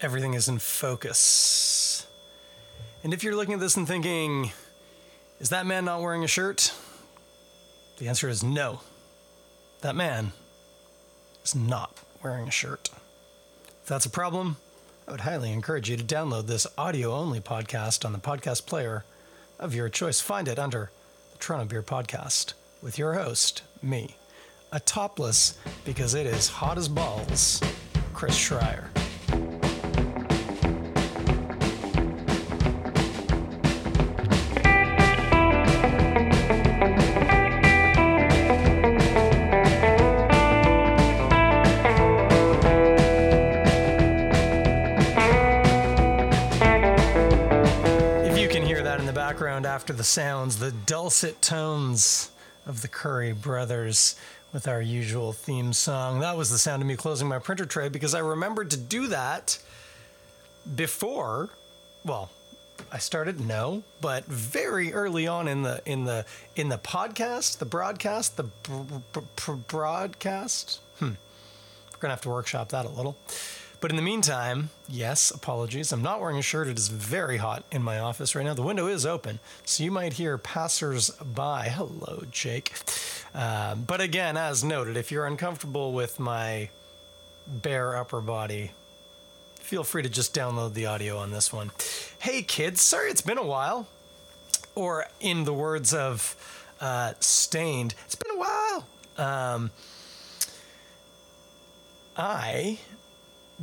everything is in focus. And if you're looking at this and thinking, is that man not wearing a shirt? The answer is no. That man is not wearing a shirt. If that's a problem, I would highly encourage you to download this audio only podcast on the podcast player of your choice. Find it under the Toronto Beer Podcast with your host, me, a topless because it is hot as balls, Chris Schreier. After the sounds, the dulcet tones of the Curry brothers with our usual theme song. That was the sound of me closing my printer tray because I remembered to do that before, well, I started no, but very early on in the in the in the podcast, the broadcast, the br- br- br- broadcast. Hmm. We're gonna have to workshop that a little. But in the meantime, yes, apologies. I'm not wearing a shirt. It is very hot in my office right now. The window is open, so you might hear passers by. Hello, Jake. Um, but again, as noted, if you're uncomfortable with my bare upper body, feel free to just download the audio on this one. Hey, kids, sorry it's been a while. Or, in the words of uh, Staind, it's been a while. Um, I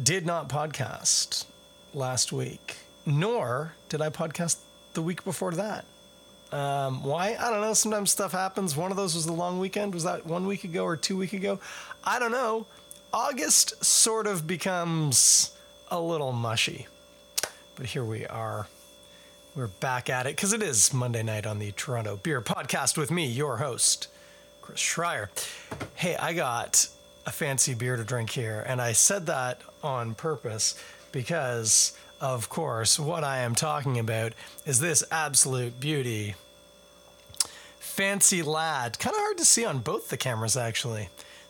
did not podcast last week, nor did I podcast the week before that. Um, why? I don't know. Sometimes stuff happens. One of those was the long weekend. Was that one week ago or two week ago? I don't know. August sort of becomes a little mushy. But here we are. We're back at it because it is Monday night on the Toronto Beer Podcast with me, your host, Chris Schreier. Hey, I got a fancy beer to drink here, and I said that on purpose because, of course, what I am talking about is this absolute beauty. Fancy Lad. Kind of hard to see on both the cameras, actually.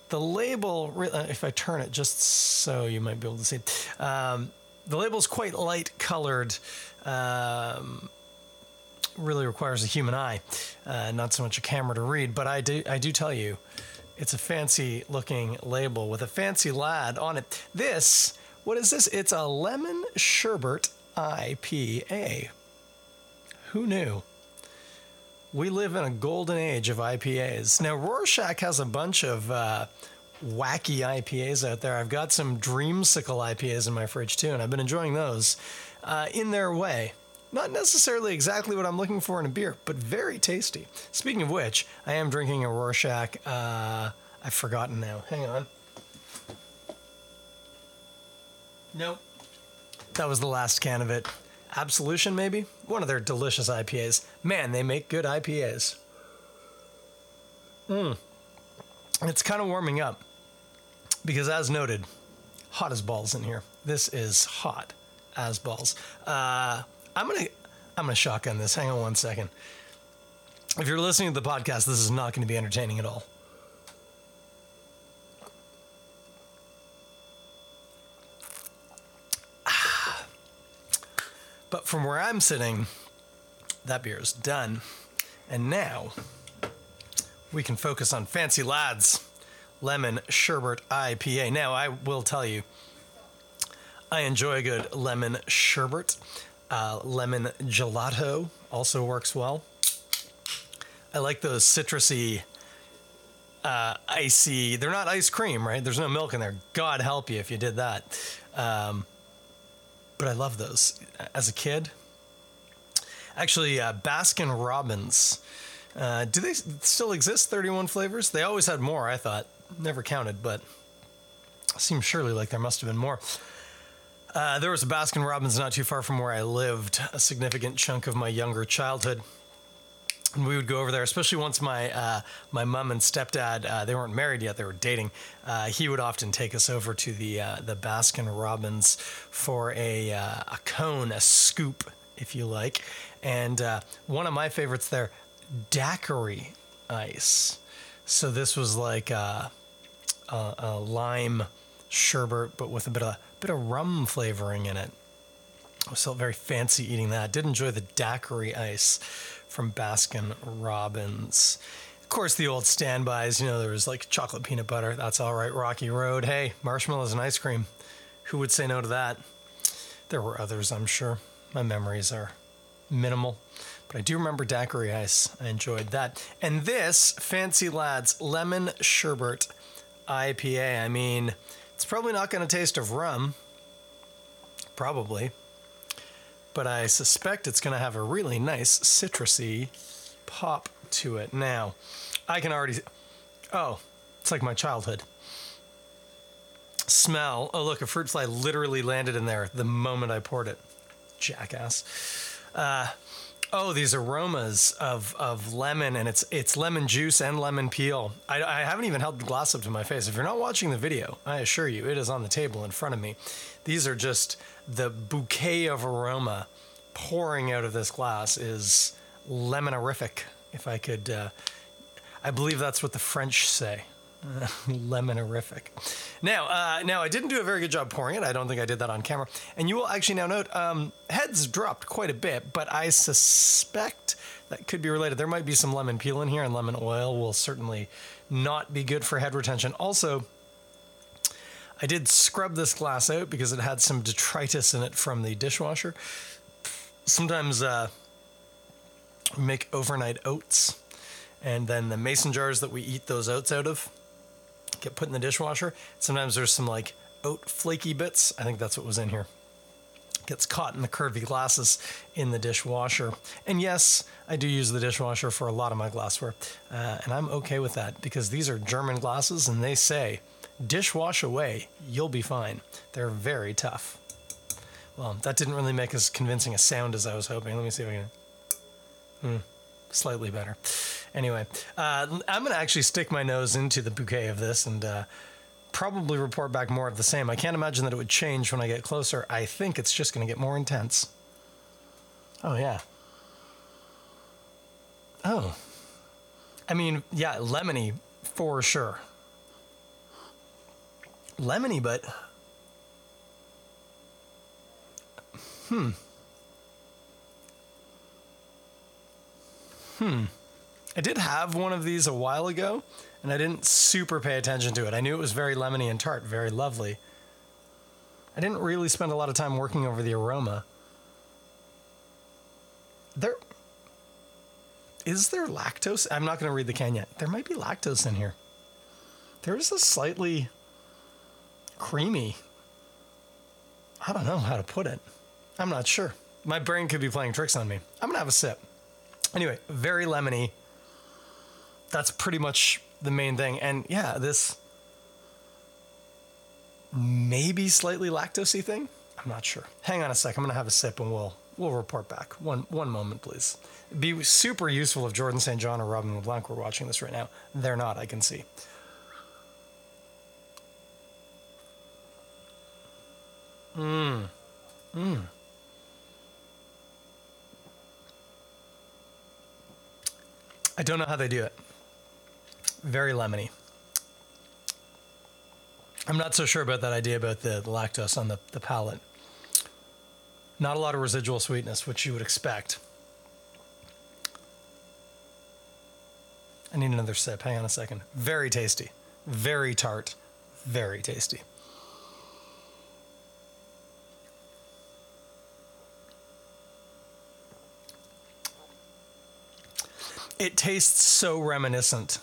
The label, uh, if I turn it just so you might be able to see, um, the label is quite light colored. Um, really requires a human eye, uh, not so much a camera to read. But I do, I do tell you, it's a fancy looking label with a fancy lad on it. This, what is this? It's a lemon sherbet IPA. Who knew? We live in a golden age of IPAs. Now, Rorschach has a bunch of uh, wacky IPAs out there. I've got some Dreamsicle IPAs in my fridge too, and I've been enjoying those uh, in their way. Not necessarily exactly what I'm looking for in a beer, but very tasty. Speaking of which, I am drinking a Rorschach. Uh, I've forgotten now. Hang on. Nope. That was the last can of it. Absolution, maybe? One of their delicious IPAs. Man, they make good IPAs. Mmm. It's kind of warming up because, as noted, hot as balls in here. This is hot as balls. Uh, I'm gonna I'm gonna shotgun this. Hang on one second. If you're listening to the podcast, this is not going to be entertaining at all. Ah. But from where I'm sitting, that beer is done. And now we can focus on Fancy Lads Lemon Sherbet IPA. Now, I will tell you, I enjoy a good lemon sherbet. Uh, lemon gelato also works well. I like those citrusy, uh, icy. They're not ice cream, right? There's no milk in there. God help you if you did that. Um, but I love those as a kid. Actually, uh, Baskin Robbins. Uh, do they still exist? 31 flavors? They always had more, I thought. Never counted, but seems surely like there must have been more. Uh, there was a Baskin Robbins not too far from where I lived, a significant chunk of my younger childhood. And we would go over there, especially once my uh, my mom and stepdad uh, they weren't married yet; they were dating. Uh, he would often take us over to the uh, the Baskin Robbins for a a cone, a scoop, if you like. And one of my favorites there, daiquiri ice. So this was like a, a, a lime sherbet, but with a bit of bit of rum flavoring in it. I was felt very fancy eating that. Did enjoy the daiquiri ice from Baskin Robbins. Of course, the old standbys, you know, there was like chocolate peanut butter. That's all right, Rocky Road. Hey, marshmallows and ice cream. Who would say no to that? There were others, I'm sure. My memories are minimal. But I do remember daiquiri ice. I enjoyed that. And this, Fancy Lads Lemon Sherbet IPA. I mean, it's probably not going to taste of rum. Probably. But I suspect it's going to have a really nice citrusy pop to it. Now, I can already. Oh, it's like my childhood. Smell. Oh, look, a fruit fly literally landed in there the moment I poured it. Jackass. Uh, oh, these aromas of, of lemon, and it's it's lemon juice and lemon peel. I, I haven't even held the glass up to my face. If you're not watching the video, I assure you, it is on the table in front of me. These are just the bouquet of aroma pouring out of this glass is lemonerific. If I could, uh, I believe that's what the French say. Uh, lemonerific. Now, uh, now I didn't do a very good job pouring it. I don't think I did that on camera. And you will actually now note um, heads dropped quite a bit, but I suspect that could be related. There might be some lemon peel in here, and lemon oil will certainly not be good for head retention. Also, I did scrub this glass out because it had some detritus in it from the dishwasher. Sometimes uh, make overnight oats, and then the mason jars that we eat those oats out of get put in the dishwasher. Sometimes there's some like oat flaky bits. I think that's what was in here. Gets caught in the curvy glasses in the dishwasher. And yes, I do use the dishwasher for a lot of my glassware. Uh, and I'm okay with that because these are German glasses and they say, dishwash away, you'll be fine. They're very tough. Well, that didn't really make as convincing a sound as I was hoping. Let me see if I can. Hmm, slightly better. Anyway, uh, I'm going to actually stick my nose into the bouquet of this and uh, probably report back more of the same. I can't imagine that it would change when I get closer. I think it's just going to get more intense. Oh, yeah. Oh. I mean, yeah, lemony for sure. Lemony, but. Hmm. Hmm. I did have one of these a while ago, and I didn't super pay attention to it. I knew it was very lemony and tart, very lovely. I didn't really spend a lot of time working over the aroma. There is there lactose? I'm not going to read the can yet. There might be lactose in here. There is a slightly creamy. I don't know how to put it. I'm not sure. My brain could be playing tricks on me. I'm going to have a sip. Anyway, very lemony. That's pretty much the main thing. And yeah, this maybe slightly lactosey thing. I'm not sure. Hang on a sec. I'm gonna have a sip and we'll we'll report back. One one moment, please. It'd be super useful if Jordan St. John or Robin LeBlanc were watching this right now. They're not. I can see. Mmm. Mmm. I don't know how they do it. Very lemony. I'm not so sure about that idea about the, the lactose on the, the palate. Not a lot of residual sweetness, which you would expect. I need another sip. Hang on a second. Very tasty. Very tart. Very tasty. It tastes so reminiscent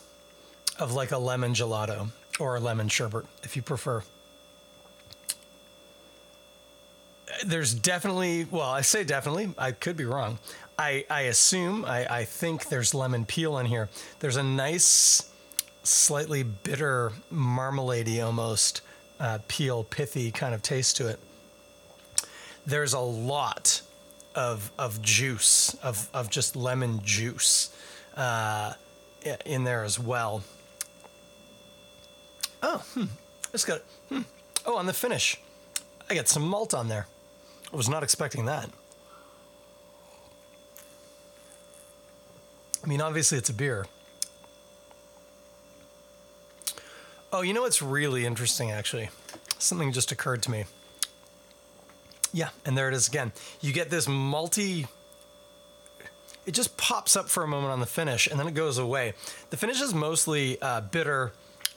of like a lemon gelato or a lemon sherbet, if you prefer. There's definitely, well, I say definitely, I could be wrong. I, I assume, I, I think there's lemon peel in here. There's a nice, slightly bitter, marmaladey almost uh, peel, pithy kind of taste to it. There's a lot of, of juice, of, of just lemon juice uh, in there as well. Oh, hmm. It's got, hmm. Oh, on the finish, I got some malt on there. I was not expecting that. I mean, obviously, it's a beer. Oh, you know what's really interesting, actually? Something just occurred to me. Yeah, and there it is again. You get this multi. It just pops up for a moment on the finish, and then it goes away. The finish is mostly uh, bitter,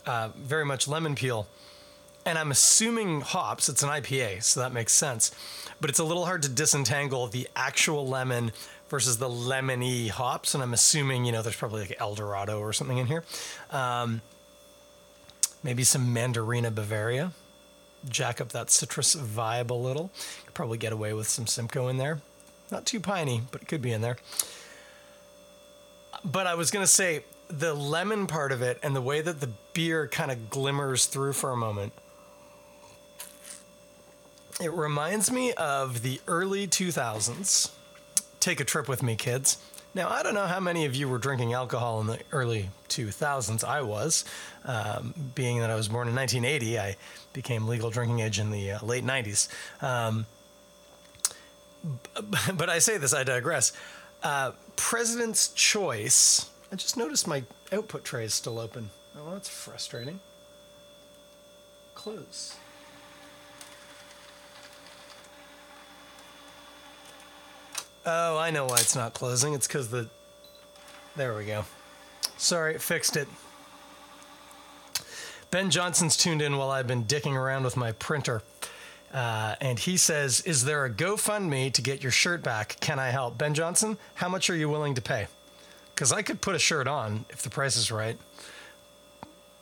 uh, very much lemon peel, and I'm assuming hops. It's an IPA, so that makes sense. But it's a little hard to disentangle the actual lemon versus the lemony hops, and I'm assuming you know there's probably like El Dorado or something in here. Um, maybe some Mandarina Bavaria jack up that citrus vibe a little. Could probably get away with some Simcoe in there. Not too piney, but it could be in there. But I was to say the lemon part of it and the way that the beer kind of glimmers through for a moment. It reminds me of the early 2000s. Take a trip with me, kids. Now, I don't know how many of you were drinking alcohol in the early 2000s. I was. Um, being that I was born in 1980, I became legal drinking age in the uh, late 90s. Um, but I say this, I digress. Uh, President's Choice. I just noticed my output tray is still open. Oh, that's frustrating. Close. Oh, I know why it's not closing. It's because the. There we go. Sorry, fixed it. Ben Johnson's tuned in while I've been dicking around with my printer. Uh, and he says, Is there a GoFundMe to get your shirt back? Can I help? Ben Johnson, how much are you willing to pay? Because I could put a shirt on if the price is right.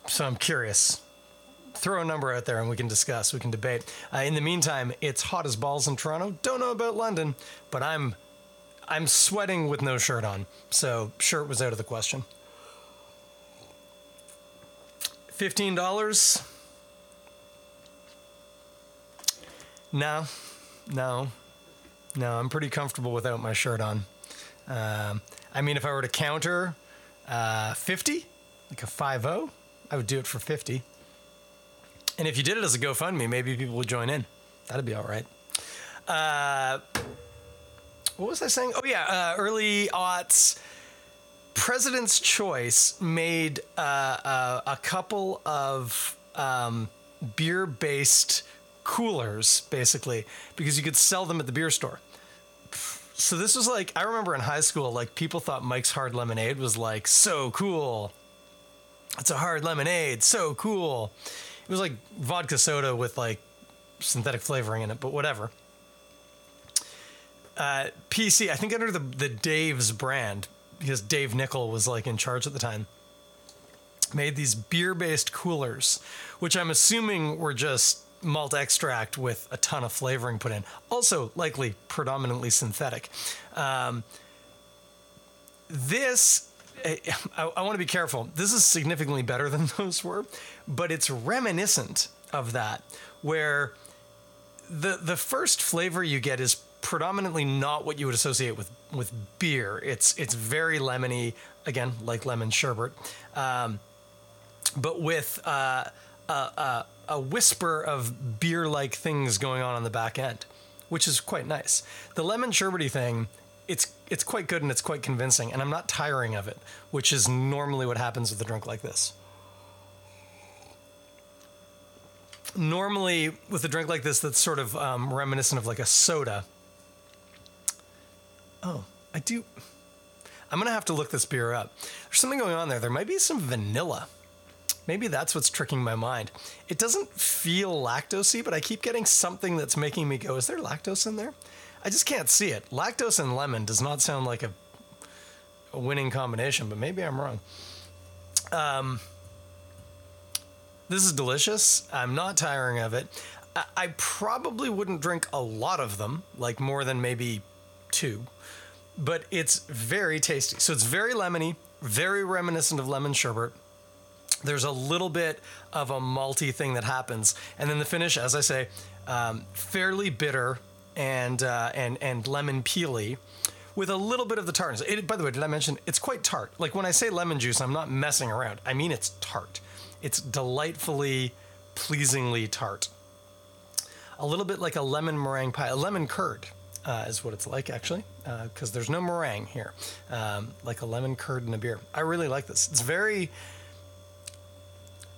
So I'm curious. Throw a number out there and we can discuss, we can debate. Uh, in the meantime, it's hot as balls in Toronto. Don't know about London, but I'm I'm sweating with no shirt on. So shirt was out of the question. $15 No, no, no. I'm pretty comfortable without my shirt on. Um, I mean, if I were to counter uh, fifty, like a five zero, I would do it for fifty. And if you did it as a GoFundMe, maybe people would join in. That'd be all right. Uh, what was I saying? Oh yeah, uh, early aughts. President's Choice made uh, uh, a couple of um, beer-based coolers, basically, because you could sell them at the beer store. So this was like I remember in high school, like people thought Mike's Hard Lemonade was like so cool. It's a hard lemonade, so cool. It was like vodka soda with like synthetic flavoring in it, but whatever uh, PC, I think under the the Dave's brand, because Dave Nichol was like in charge at the time, made these beer based coolers, which I'm assuming were just malt extract with a ton of flavoring put in. Also, likely predominantly synthetic. Um, this, I, I want to be careful. This is significantly better than those were, but it's reminiscent of that, where the the first flavor you get is predominantly not what you would associate with with beer. It's it's very lemony, again, like lemon sherbet, um, but with uh, a, a, a whisper of beer-like things going on on the back end, which is quite nice. The lemon sherbety thing. It's it's quite good and it's quite convincing, and I'm not tiring of it, which is normally what happens with a drink like this. Normally, with a drink like this, that's sort of um, reminiscent of like a soda, Oh, I do. I'm gonna have to look this beer up. There's something going on there. There might be some vanilla. Maybe that's what's tricking my mind. It doesn't feel lactosey, but I keep getting something that's making me go, "Is there lactose in there?" I just can't see it. Lactose and lemon does not sound like a, a winning combination, but maybe I'm wrong. Um, this is delicious. I'm not tiring of it. I, I probably wouldn't drink a lot of them, like more than maybe two but it's very tasty. So it's very lemony, very reminiscent of lemon sherbet. There's a little bit of a malty thing that happens, and then the finish, as I say, um, fairly bitter and uh, and and lemon peely, with a little bit of the tartness. It, by the way, did I mention it's quite tart? Like when I say lemon juice, I'm not messing around. I mean it's tart. It's delightfully, pleasingly tart. A little bit like a lemon meringue pie, a lemon curd uh, is what it's like actually, because uh, there's no meringue here, um, like a lemon curd in a beer. I really like this. It's very.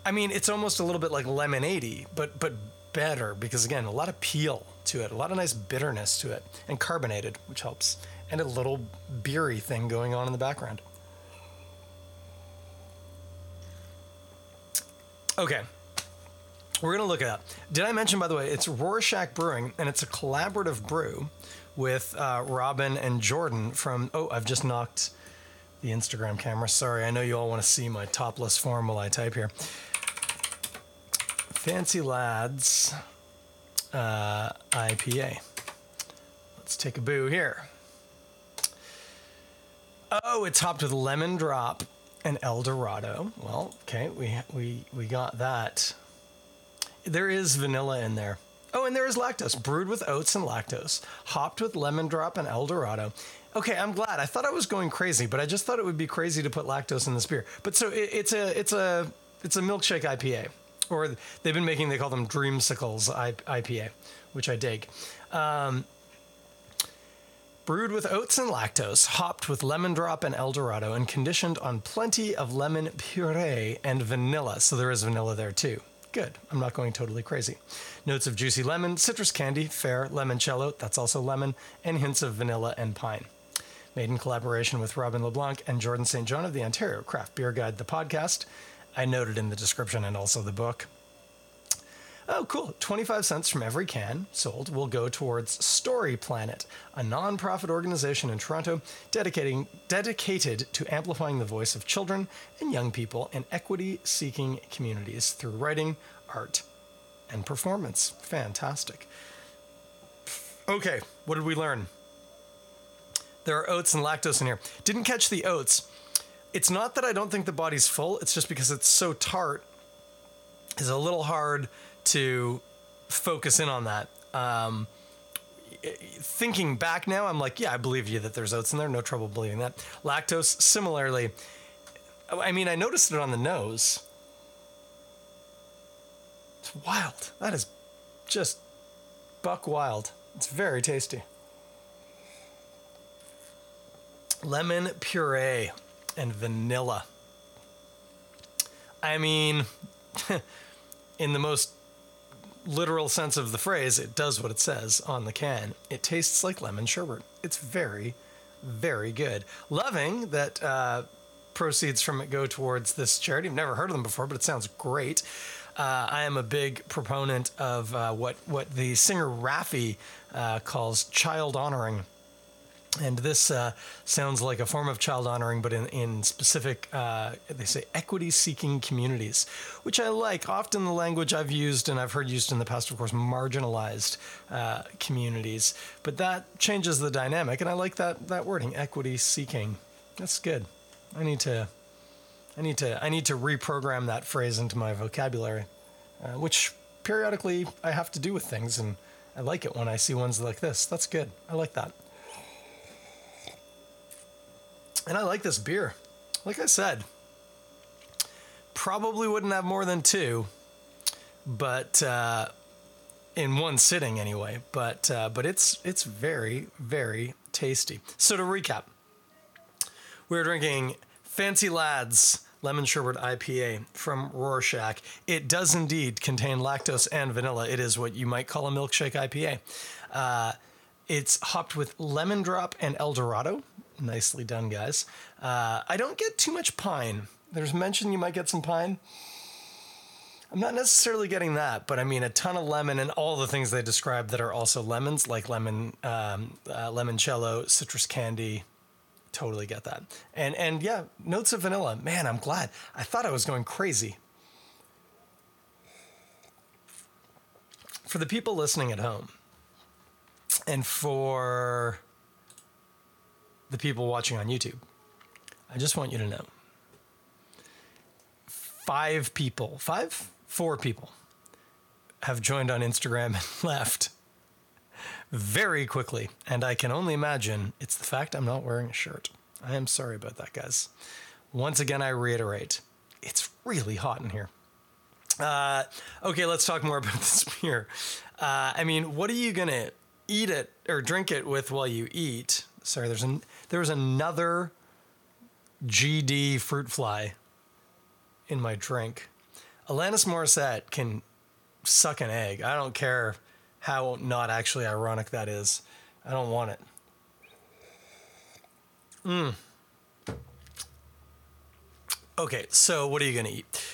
I mean, it's almost a little bit like lemonade but but better because again, a lot of peel to it, a lot of nice bitterness to it, and carbonated, which helps, and a little beery thing going on in the background. Okay, we're gonna look at that. Did I mention, by the way, it's Rorschach Brewing, and it's a collaborative brew with uh, Robin and Jordan from. Oh, I've just knocked the Instagram camera. Sorry, I know you all want to see my topless form while I type here. Fancy Lads uh, IPA. Let's take a boo here. Oh, it's hopped with lemon drop and El Dorado. Well, okay, we we we got that. There is vanilla in there. Oh, and there is lactose, brewed with oats and lactose, hopped with lemon drop and El Dorado. Okay, I'm glad. I thought I was going crazy, but I just thought it would be crazy to put lactose in this beer. But so it, it's a it's a it's a milkshake IPA, or they've been making they call them Dreamsicles IPA, which I dig. Um, brewed with oats and lactose, hopped with lemon drop and El Dorado, and conditioned on plenty of lemon puree and vanilla. So there is vanilla there too. Good. I'm not going totally crazy. Notes of juicy lemon, citrus candy, fair, limoncello, that's also lemon, and hints of vanilla and pine. Made in collaboration with Robin LeBlanc and Jordan St. John of the Ontario Craft Beer Guide, the podcast. I noted in the description and also the book. Oh, cool. 25 cents from every can sold will go towards Story Planet, a nonprofit organization in Toronto dedicating, dedicated to amplifying the voice of children and young people in equity seeking communities through writing, art, and performance. Fantastic. Okay, what did we learn? There are oats and lactose in here. Didn't catch the oats. It's not that I don't think the body's full, it's just because it's so tart, it's a little hard to focus in on that. Um, thinking back now, I'm like, yeah, I believe you that there's oats in there. No trouble believing that. Lactose, similarly. I mean, I noticed it on the nose. It's wild. That is just buck wild. It's very tasty. Lemon puree and vanilla. I mean, in the most literal sense of the phrase, it does what it says on the can. It tastes like lemon sherbet. It's very, very good. Loving that uh, proceeds from it go towards this charity. I've never heard of them before, but it sounds great. Uh, I am a big proponent of uh, what what the singer Raffi uh, calls child honoring and this uh, sounds like a form of child honoring, but in, in specific, uh, they say equity seeking communities, which I like. Often the language I've used and I've heard used in the past, of course, marginalized uh, communities. But that changes the dynamic, and I like that, that wording, equity seeking. That's good. I need to. I need to I need to reprogram that phrase into my vocabulary, uh, which periodically I have to do with things, and I like it when I see ones like this. That's good. I like that. And I like this beer. Like I said, probably wouldn't have more than two, but uh, in one sitting anyway. But uh, but it's it's very very tasty. So to recap, we're drinking Fancy Lads Lemon Sherbet IPA from Rorschach. It does indeed contain lactose and vanilla. It is what you might call a milkshake IPA. Uh, it's hopped with lemon drop and El Dorado, Nicely done, guys. Uh, I don't get too much pine. There's mention you might get some pine. I'm not necessarily getting that, but I mean a ton of lemon and all the things they describe that are also lemons, like lemon, um, uh, limoncello, citrus candy. Totally get that. And and yeah, notes of vanilla. Man, I'm glad. I thought I was going crazy. For the people listening at home, and for the people watching on YouTube, I just want you to know five people, five, four people have joined on Instagram and left very quickly. And I can only imagine it's the fact I'm not wearing a shirt. I am sorry about that, guys. Once again, I reiterate it's really hot in here. Uh, okay, let's talk more about this beer. Uh, I mean, what are you going to eat it or drink it with while you eat? Sorry, there's an there was another GD fruit fly in my drink. Alanis Morissette can suck an egg. I don't care how not actually ironic that is. I don't want it. Mm. Okay, so what are you to eat?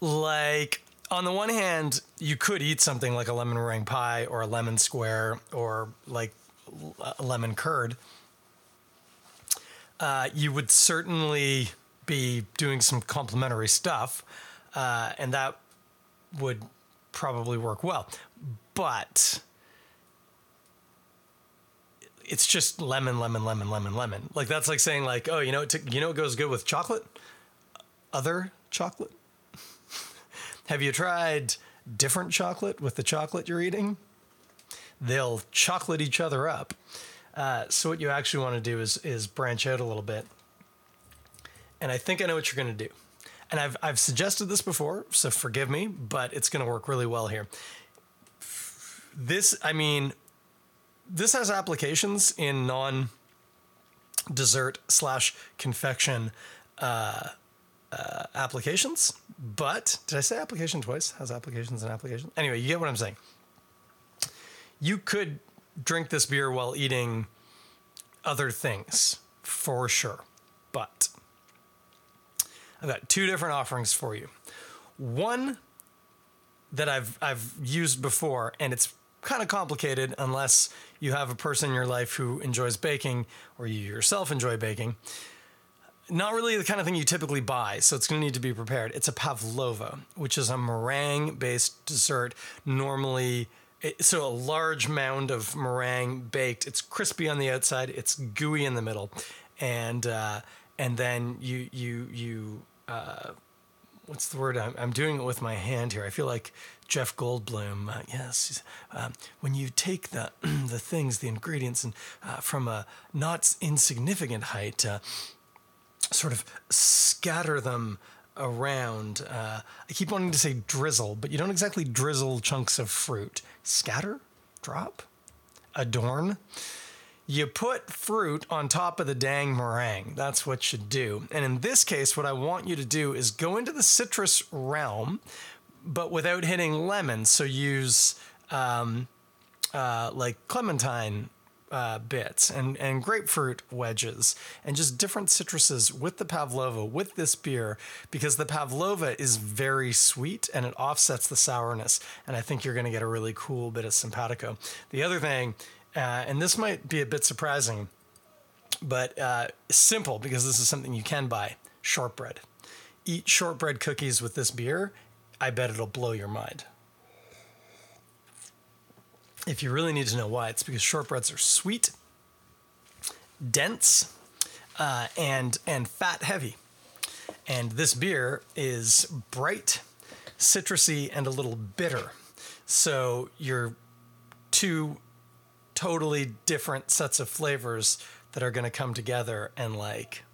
Like, on the one hand, you could eat something like a lemon meringue pie or a lemon square or like a lemon curd. Uh, you would certainly be doing some complementary stuff, uh, and that would probably work well. But it's just lemon, lemon, lemon, lemon, lemon. Like that's like saying like, oh, you know, t- you know, it goes good with chocolate. Other chocolate. Have you tried different chocolate with the chocolate you're eating? They'll chocolate each other up. Uh, so what you actually want to do is is branch out a little bit. And I think I know what you're going to do. And I've I've suggested this before, so forgive me, but it's going to work really well here. This, I mean, this has applications in non dessert slash confection uh, uh, applications. But did I say application twice? Has applications and applications. Anyway, you get what I'm saying. You could drink this beer while eating other things for sure. But I've got two different offerings for you. One that I've I've used before, and it's kind of complicated unless you have a person in your life who enjoys baking or you yourself enjoy baking. Not really the kind of thing you typically buy, so it's going to need to be prepared. It's a pavlova, which is a meringue based dessert, normally. So, a large mound of meringue baked. It's crispy on the outside, it's gooey in the middle. And, uh, and then you, you, you, uh, what's the word? I'm, I'm doing it with my hand here. I feel like Jeff Goldblum. Uh, yes, um, when you take the the things, the ingredients, and uh, from a not insignificant height, uh, sort of scatter them around. Uh, I keep wanting to say drizzle, but you don't exactly drizzle chunks of fruit. Scatter, drop, adorn. You put fruit on top of the dang meringue. That's what you do. And in this case, what I want you to do is go into the citrus realm but without hitting lemons. So use um, uh, like clementine uh, bits and, and grapefruit wedges and just different citruses with the pavlova with this beer because the pavlova is very sweet and it offsets the sourness. And i think you're going to get a really cool bit of simpatico. The other thing uh, and this might be a bit surprising but uh, simple because this is something you can buy shortbread. Eat shortbread cookies with this beer. I bet it'll blow your mind. If you really need to know why, it's because shortbreads are sweet, dense, uh, and and fat heavy. And this beer is bright, citrusy, and a little bitter. So you're two totally different sets of flavors that are going to come together and like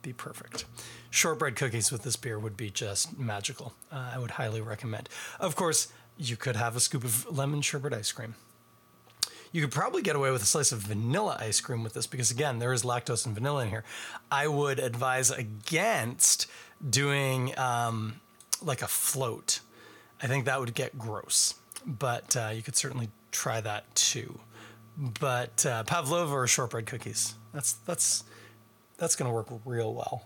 be perfect shortbread cookies with this beer would be just magical. Uh, I would highly recommend. Of course, you could have a scoop of lemon sherbet ice cream. You could probably get away with a slice of vanilla ice cream with this because, again, there is lactose and vanilla in here. I would advise against doing um, like a float. I think that would get gross, but uh, you could certainly try that too. But uh, pavlova or shortbread cookies, that's that's that's going to work real well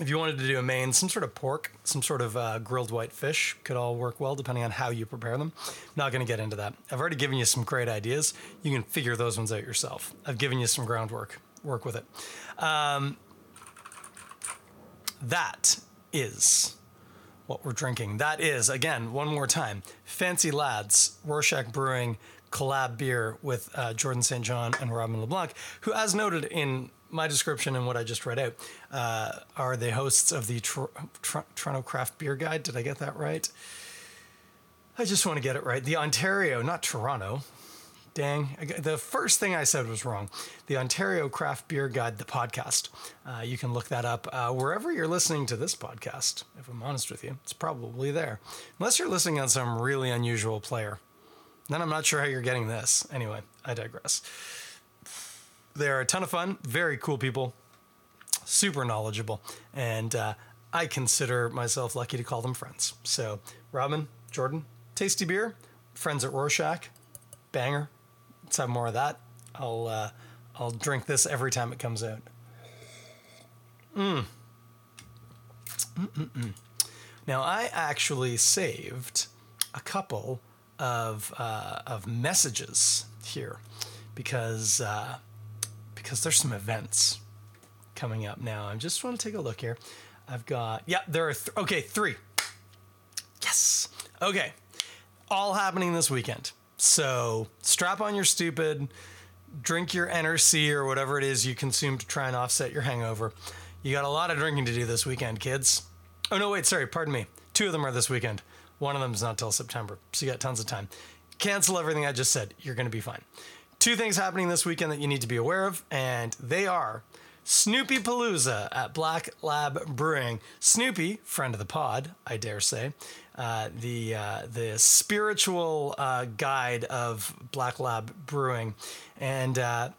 if you wanted to do a main, some sort of pork, some sort of uh, grilled white fish could all work well depending on how you prepare them. Not going to get into that. I've already given you some great ideas. You can figure those ones out yourself. I've given you some groundwork. Work with it. Um, that is what we're drinking. That is, again, one more time, Fancy Lads, Rorschach Brewing collab beer with uh, Jordan St. John and Robin LeBlanc, who, as noted in my description and what I just read out uh, are the hosts of the Tr- Tr- Toronto Craft Beer Guide. Did I get that right? I just want to get it right. The Ontario, not Toronto. Dang, the first thing I said was wrong. The Ontario Craft Beer Guide, the podcast. Uh, you can look that up uh, wherever you're listening to this podcast. If I'm honest with you, it's probably there, unless you're listening on some really unusual player. Then I'm not sure how you're getting this. Anyway, I digress. They're a ton of fun, very cool people, super knowledgeable, and uh, I consider myself lucky to call them friends. So, Robin, Jordan, tasty beer. Friends at Rorschach, banger. Let's have more of that. I'll uh, I'll drink this every time it comes out. Mm. Mm-mm-mm. Now I actually saved a couple of uh, of messages here because uh, because there's some events coming up now. I just want to take a look here. I've got yeah, there are th- okay three. Yes. Okay. All happening this weekend. So strap on your stupid, drink your NRC or whatever it is you consume to try and offset your hangover. You got a lot of drinking to do this weekend, kids. Oh no, wait, sorry, pardon me. Two of them are this weekend. One of them is not till September, so you got tons of time. Cancel everything I just said. You're going to be fine. Two things happening this weekend that you need to be aware of, and they are Snoopy Palooza at Black Lab Brewing. Snoopy, friend of the pod, I dare say, uh, the uh, the spiritual uh, guide of Black Lab Brewing, and uh,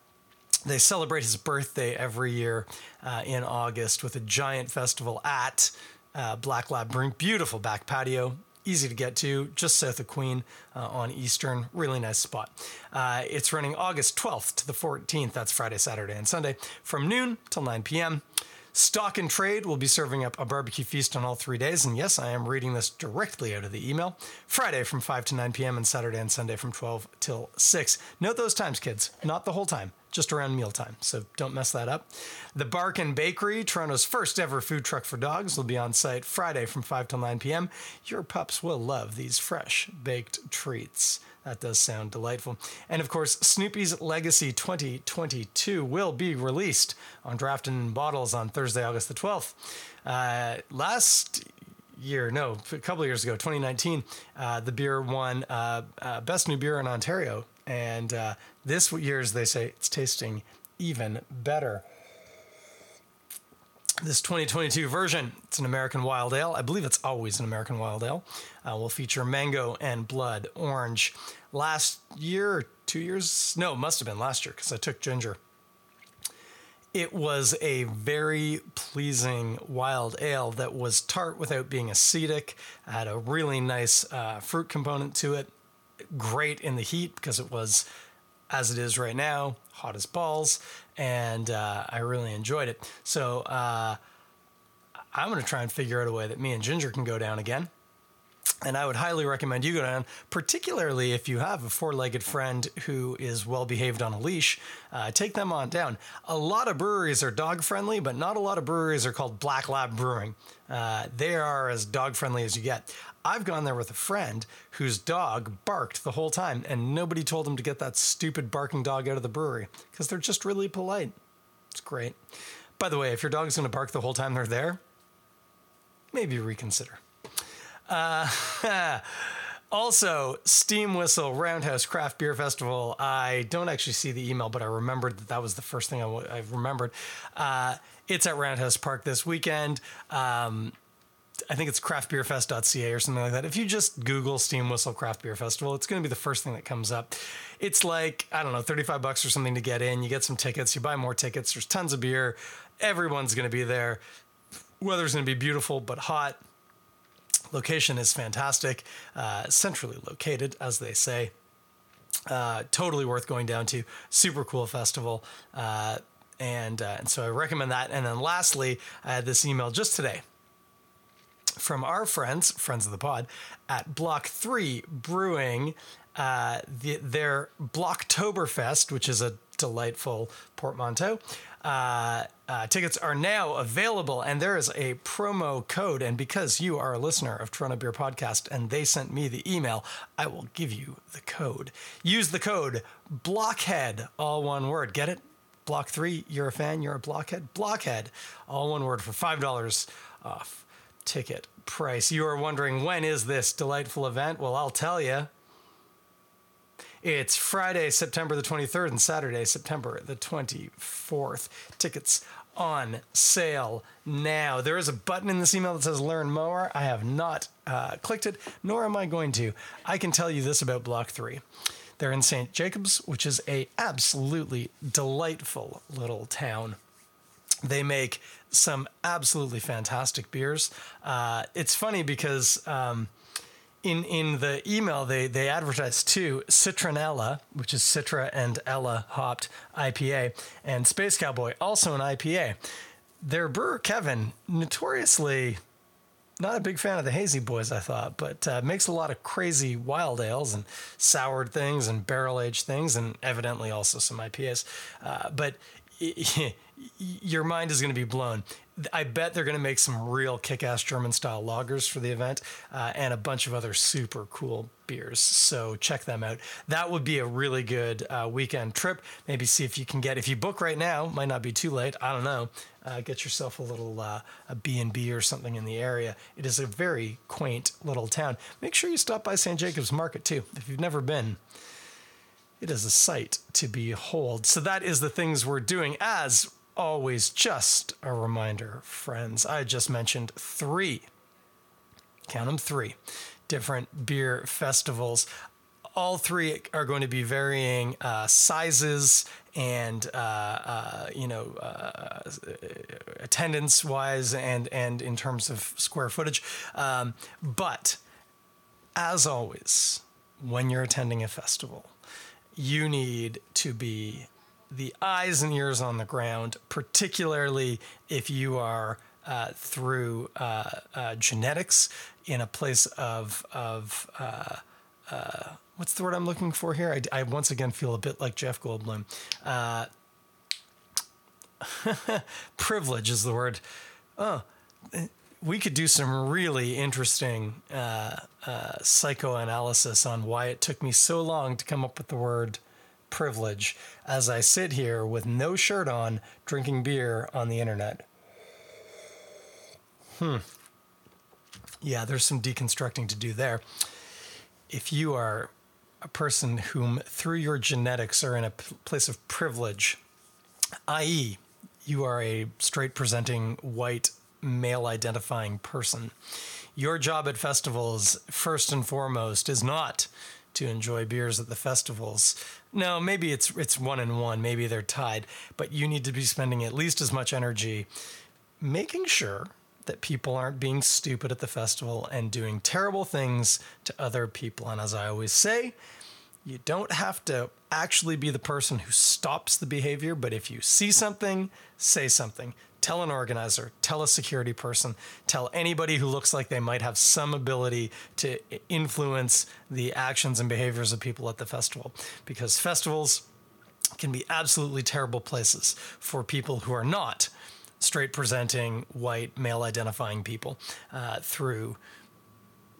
they celebrate his birthday every year uh, in August with a giant festival at uh, Black Lab Brewing. Beautiful back patio, easy to get to, just south of Queen uh, on Eastern. Really nice spot. Uh, it's running August 12th to the 14th. That's Friday, Saturday, and Sunday from noon till 9 p.m. Stock and Trade will be serving up a barbecue feast on all three days. And yes, I am reading this directly out of the email. Friday from 5 to 9 p.m. and Saturday and Sunday from 12 till 6. Note those times, kids, not the whole time just around mealtime, so don't mess that up. The Barkin Bakery, Toronto's first ever food truck for dogs, will be on site Friday from 5 till 9 p.m. Your pups will love these fresh baked treats. That does sound delightful. And of course, Snoopy's Legacy 2022 will be released on draft and bottles on Thursday, August the 12th. Uh, last year, no, a couple years ago, 2019, uh, the beer won uh, uh, Best New Beer in Ontario. And uh, this year's, they say, it's tasting even better. This 2022 version, it's an American Wild Ale. I believe it's always an American Wild Ale. Uh, will feature mango and blood orange. Last year, two years? No, it must have been last year because I took ginger. It was a very pleasing wild ale that was tart without being acidic, had a really nice uh, fruit component to it. Great in the heat because it was, as it is right now, hot as balls, and uh, I really enjoyed it. So uh, I'm going to try and figure out a way that me and Ginger can go down again. And I would highly recommend you go down, particularly if you have a four legged friend who is well behaved on a leash. Uh, take them on down. A lot of breweries are dog friendly, but not a lot of breweries are called Black Lab Brewing. Uh, they are as dog friendly as you get. I've gone there with a friend whose dog barked the whole time, and nobody told him to get that stupid barking dog out of the brewery because they're just really polite. It's great. By the way, if your dog's going to bark the whole time they're there, maybe reconsider. Uh, also, Steam Whistle Roundhouse Craft Beer Festival. I don't actually see the email, but I remembered that that was the first thing I, w- I remembered. Uh, it's at Roundhouse Park this weekend. Um, I think it's craftbeerfest.ca or something like that. If you just Google Steam Whistle Craft Beer Festival, it's going to be the first thing that comes up. It's like, I don't know, 35 bucks or something to get in. You get some tickets, you buy more tickets. There's tons of beer. Everyone's going to be there. Weather's going to be beautiful but hot. Location is fantastic, uh, centrally located, as they say. Uh, totally worth going down to. Super cool festival. Uh, and, uh, and so I recommend that. And then lastly, I had this email just today from our friends, friends of the pod, at Block 3 Brewing, uh, the, their Blocktoberfest, which is a delightful portmanteau. Uh, uh, tickets are now available, and there is a promo code. And because you are a listener of Toronto Beer Podcast and they sent me the email, I will give you the code. Use the code Blockhead, all one word. Get it? Block three, you're a fan, you're a blockhead. Blockhead, all one word for $5 off ticket price. You are wondering when is this delightful event? Well, I'll tell you. It's Friday, September the 23rd, and Saturday, September the 24th. Tickets on sale now. There is a button in this email that says Learn More. I have not uh, clicked it, nor am I going to. I can tell you this about Block 3. They're in St. Jacobs, which is a absolutely delightful little town. They make some absolutely fantastic beers. Uh, it's funny because um, in in the email they they advertise too Citronella, which is Citra and Ella hopped IPA, and Space Cowboy, also an IPA. Their brewer Kevin, notoriously not a big fan of the hazy boys, I thought, but uh, makes a lot of crazy wild ales and soured things and barrel aged things, and evidently also some IPAs. Uh, but your mind is going to be blown. I bet they're going to make some real kick ass German style lagers for the event uh, and a bunch of other super cool beers. So check them out. That would be a really good uh, weekend trip. Maybe see if you can get, if you book right now, might not be too late. I don't know. Uh, get yourself a little uh, a B&B or something in the area. It is a very quaint little town. Make sure you stop by St. Jacobs Market too. If you've never been, it is a sight to behold. So that is the things we're doing as always just a reminder, friends. I just mentioned three, count them three, different beer festivals. All three are going to be varying uh, sizes and uh, uh, you know uh, attendance wise and and in terms of square footage. Um, but as always, when you're attending a festival, you need to be the eyes and ears on the ground, particularly if you are uh, through uh, uh, genetics in a place of of uh, uh, what's the word I'm looking for here? I, I, once again feel a bit like Jeff Goldblum. Uh, privilege is the word. Oh, we could do some really interesting psychoanalysis on why it took me so long to come up with the word privilege as I sit here with no shirt on, drinking beer on the internet. Hmm. Yeah, there's some deconstructing to do there. If you are a person whom, through your genetics, are in a p- place of privilege, i.e., you are a straight presenting white male identifying person, your job at festivals, first and foremost, is not to enjoy beers at the festivals. No, maybe it's it's one and one, maybe they're tied, but you need to be spending at least as much energy making sure that people aren't being stupid at the festival and doing terrible things to other people. And as I always say, you don't have to actually be the person who stops the behavior, but if you see something, say something tell an organizer, tell a security person, tell anybody who looks like they might have some ability to influence the actions and behaviors of people at the festival. Because festivals can be absolutely terrible places for people who are not straight presenting white male identifying people uh, through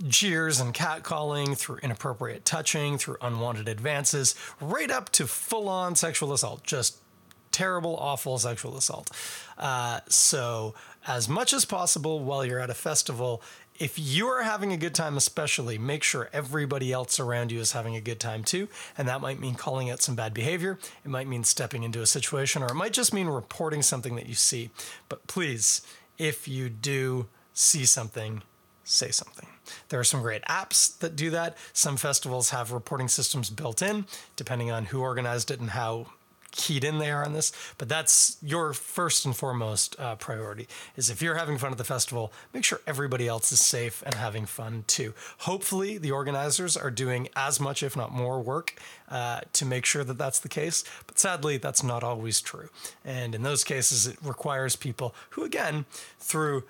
jeers and catcalling, through inappropriate touching, through unwanted advances, right up to full on sexual assault. Just terrible, awful sexual assault. Uh, so, as much as possible while you're at a festival, if you're having a good time, especially, make sure everybody else around you is having a good time too. And that might mean calling out some bad behavior. It might mean stepping into a situation, or it might just mean reporting something that you see. But please, if you do see something, say something. There are some great apps that do that. Some festivals have reporting systems built in, depending on who organized it and how keyed in they are on this, but that's your first and foremost uh, priority. Is if you're having fun at the festival, make sure everybody else is safe and having fun too. Hopefully, the organizers are doing as much, if not more, work uh, to make sure that that's the case. But sadly, that's not always true. And in those cases, it requires people who, again, through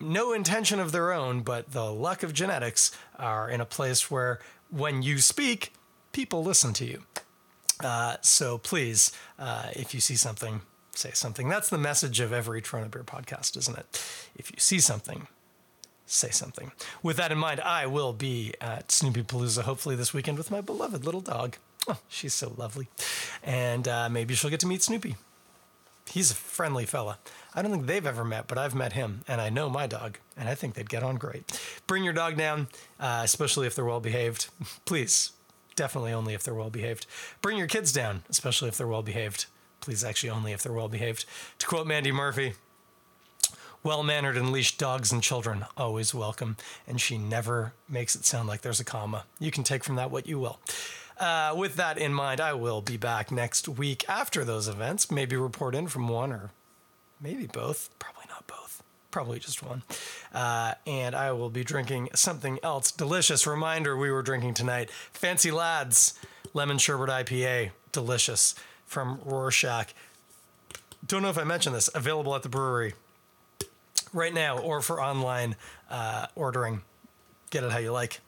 no intention of their own, but the luck of genetics, are in a place where when you speak, people listen to you. Uh, so please, uh, if you see something, say something. That's the message of every Toronto Beer podcast, isn't it? If you see something, say something. With that in mind, I will be at Snoopy Palooza hopefully this weekend with my beloved little dog. Oh, she's so lovely. And uh, maybe she'll get to meet Snoopy. He's a friendly fella. I don't think they've ever met, but I've met him, and I know my dog, and I think they'd get on great. Bring your dog down, uh, especially if they're well behaved. Please definitely only if they're well behaved. Bring your kids down, especially if they're well behaved. Please, actually, only if they're well behaved. To quote Mandy Murphy, well mannered and leashed dogs and children, always welcome. And she never makes it sound like there's a comma. You can take from that what you will. Uh, with that in mind, I will be back next week after those events. Maybe report in from one or maybe both. Probably both. Probably just one. Uh, and I will be drinking something else delicious. Reminder we were drinking tonight Fancy Lads Lemon Sherbet IPA. Delicious from Rorschach. Don't know if I mentioned this. Available at the brewery right now or for online uh, ordering. Get it how you like.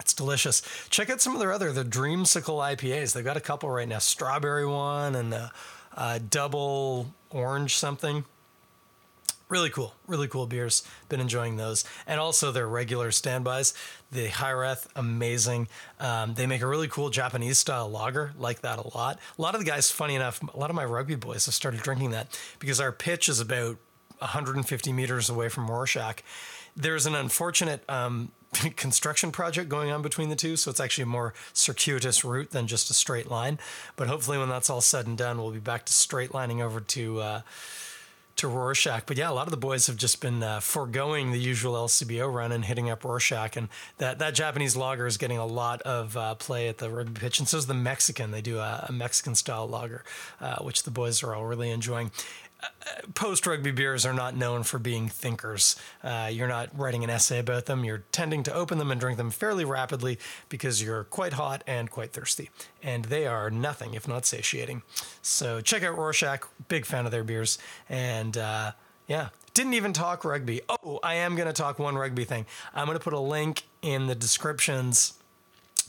It's delicious. Check out some of their other the Dreamsicle IPAs. They've got a couple right now. Strawberry one and a, a double orange something. Really cool, really cool beers. Been enjoying those, and also their regular standbys. The Hyreth, amazing. Um, they make a really cool Japanese style lager, like that a lot. A lot of the guys, funny enough, a lot of my rugby boys have started drinking that because our pitch is about 150 meters away from Rorschach. There's an unfortunate um, construction project going on between the two, so it's actually a more circuitous route than just a straight line. But hopefully, when that's all said and done, we'll be back to straight lining over to. Uh, to Rorschach. But yeah, a lot of the boys have just been uh, foregoing the usual LCBO run and hitting up Rorschach. And that, that Japanese lager is getting a lot of uh, play at the rugby pitch. And so is the Mexican. They do a, a Mexican style lager, uh, which the boys are all really enjoying post rugby beers are not known for being thinkers. Uh, you're not writing an essay about them. You're tending to open them and drink them fairly rapidly because you're quite hot and quite thirsty. And they are nothing if not satiating. So check out Rorschach. Big fan of their beers. And uh, yeah, didn't even talk rugby. Oh, I am going to talk one rugby thing. I'm going to put a link in the descriptions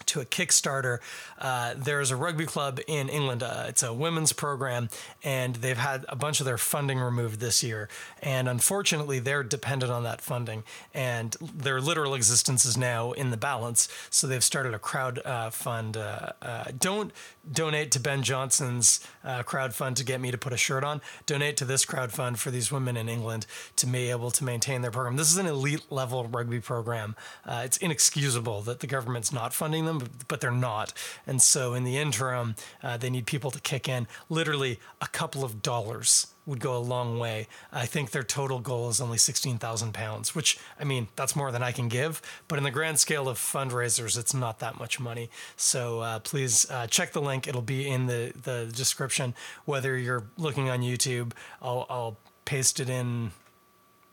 to a Kickstarter. Uh, there's a rugby club in England. Uh, it's a women's program, and they've had a bunch of their funding removed this year. And unfortunately, they're dependent on that funding, and their literal existence is now in the balance. So they've started a crowd uh, fund. Uh, uh, don't donate to Ben Johnson's uh, crowd fund to get me to put a shirt on. Donate to this crowd fund for these women in England to be able to maintain their program. This is an elite level rugby program. it's inexcusable that the government's not funding them, but they're not. And so in the interim, uh, they need people to kick in. Literally a couple of dollars would go a long way. I think their total goal is only sixteen thousand pounds, which I mean that's more than I can give. But in the grand scale of fundraisers, it's not that much money. So uh, please uh, check the link. It'll be in the the description. Whether you're looking on YouTube, I'll, I'll paste it in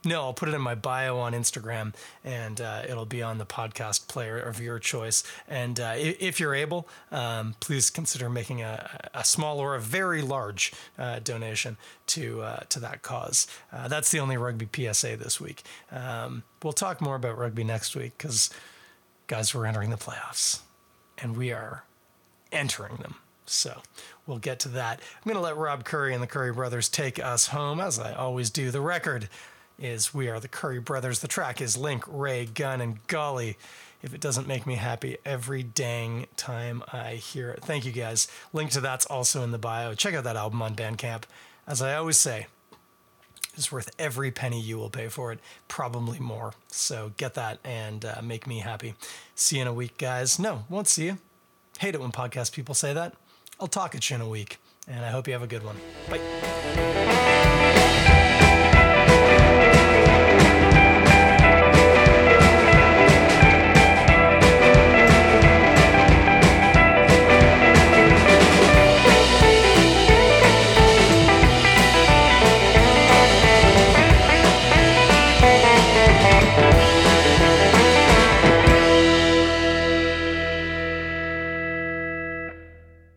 no, I'll put it in my bio on Instagram, and uh, it'll be on the podcast player of your choice. And uh, if you're able, um, please consider making a, a, small or a very large uh, donation to uh, to that cause. Uh, that's the only rugby PSA this week. Um, we'll talk more about rugby next week because, guys, we're entering the playoffs, and we are entering them. So we'll get to that. I'm going to let Rob Curry and the Curry brothers take us home, as I always do. The record is We Are the Curry Brothers. The track is Link, Ray, Gun, and Golly. If it doesn't make me happy every dang time I hear it. Thank you guys. Link to that's also in the bio. Check out that album on Bandcamp. As I always say, it's worth every penny you will pay for it, probably more. So get that and uh, make me happy. See you in a week, guys. No, won't see you. Hate it when podcast people say that. I'll talk at you in a week, and I hope you have a good one. Bye.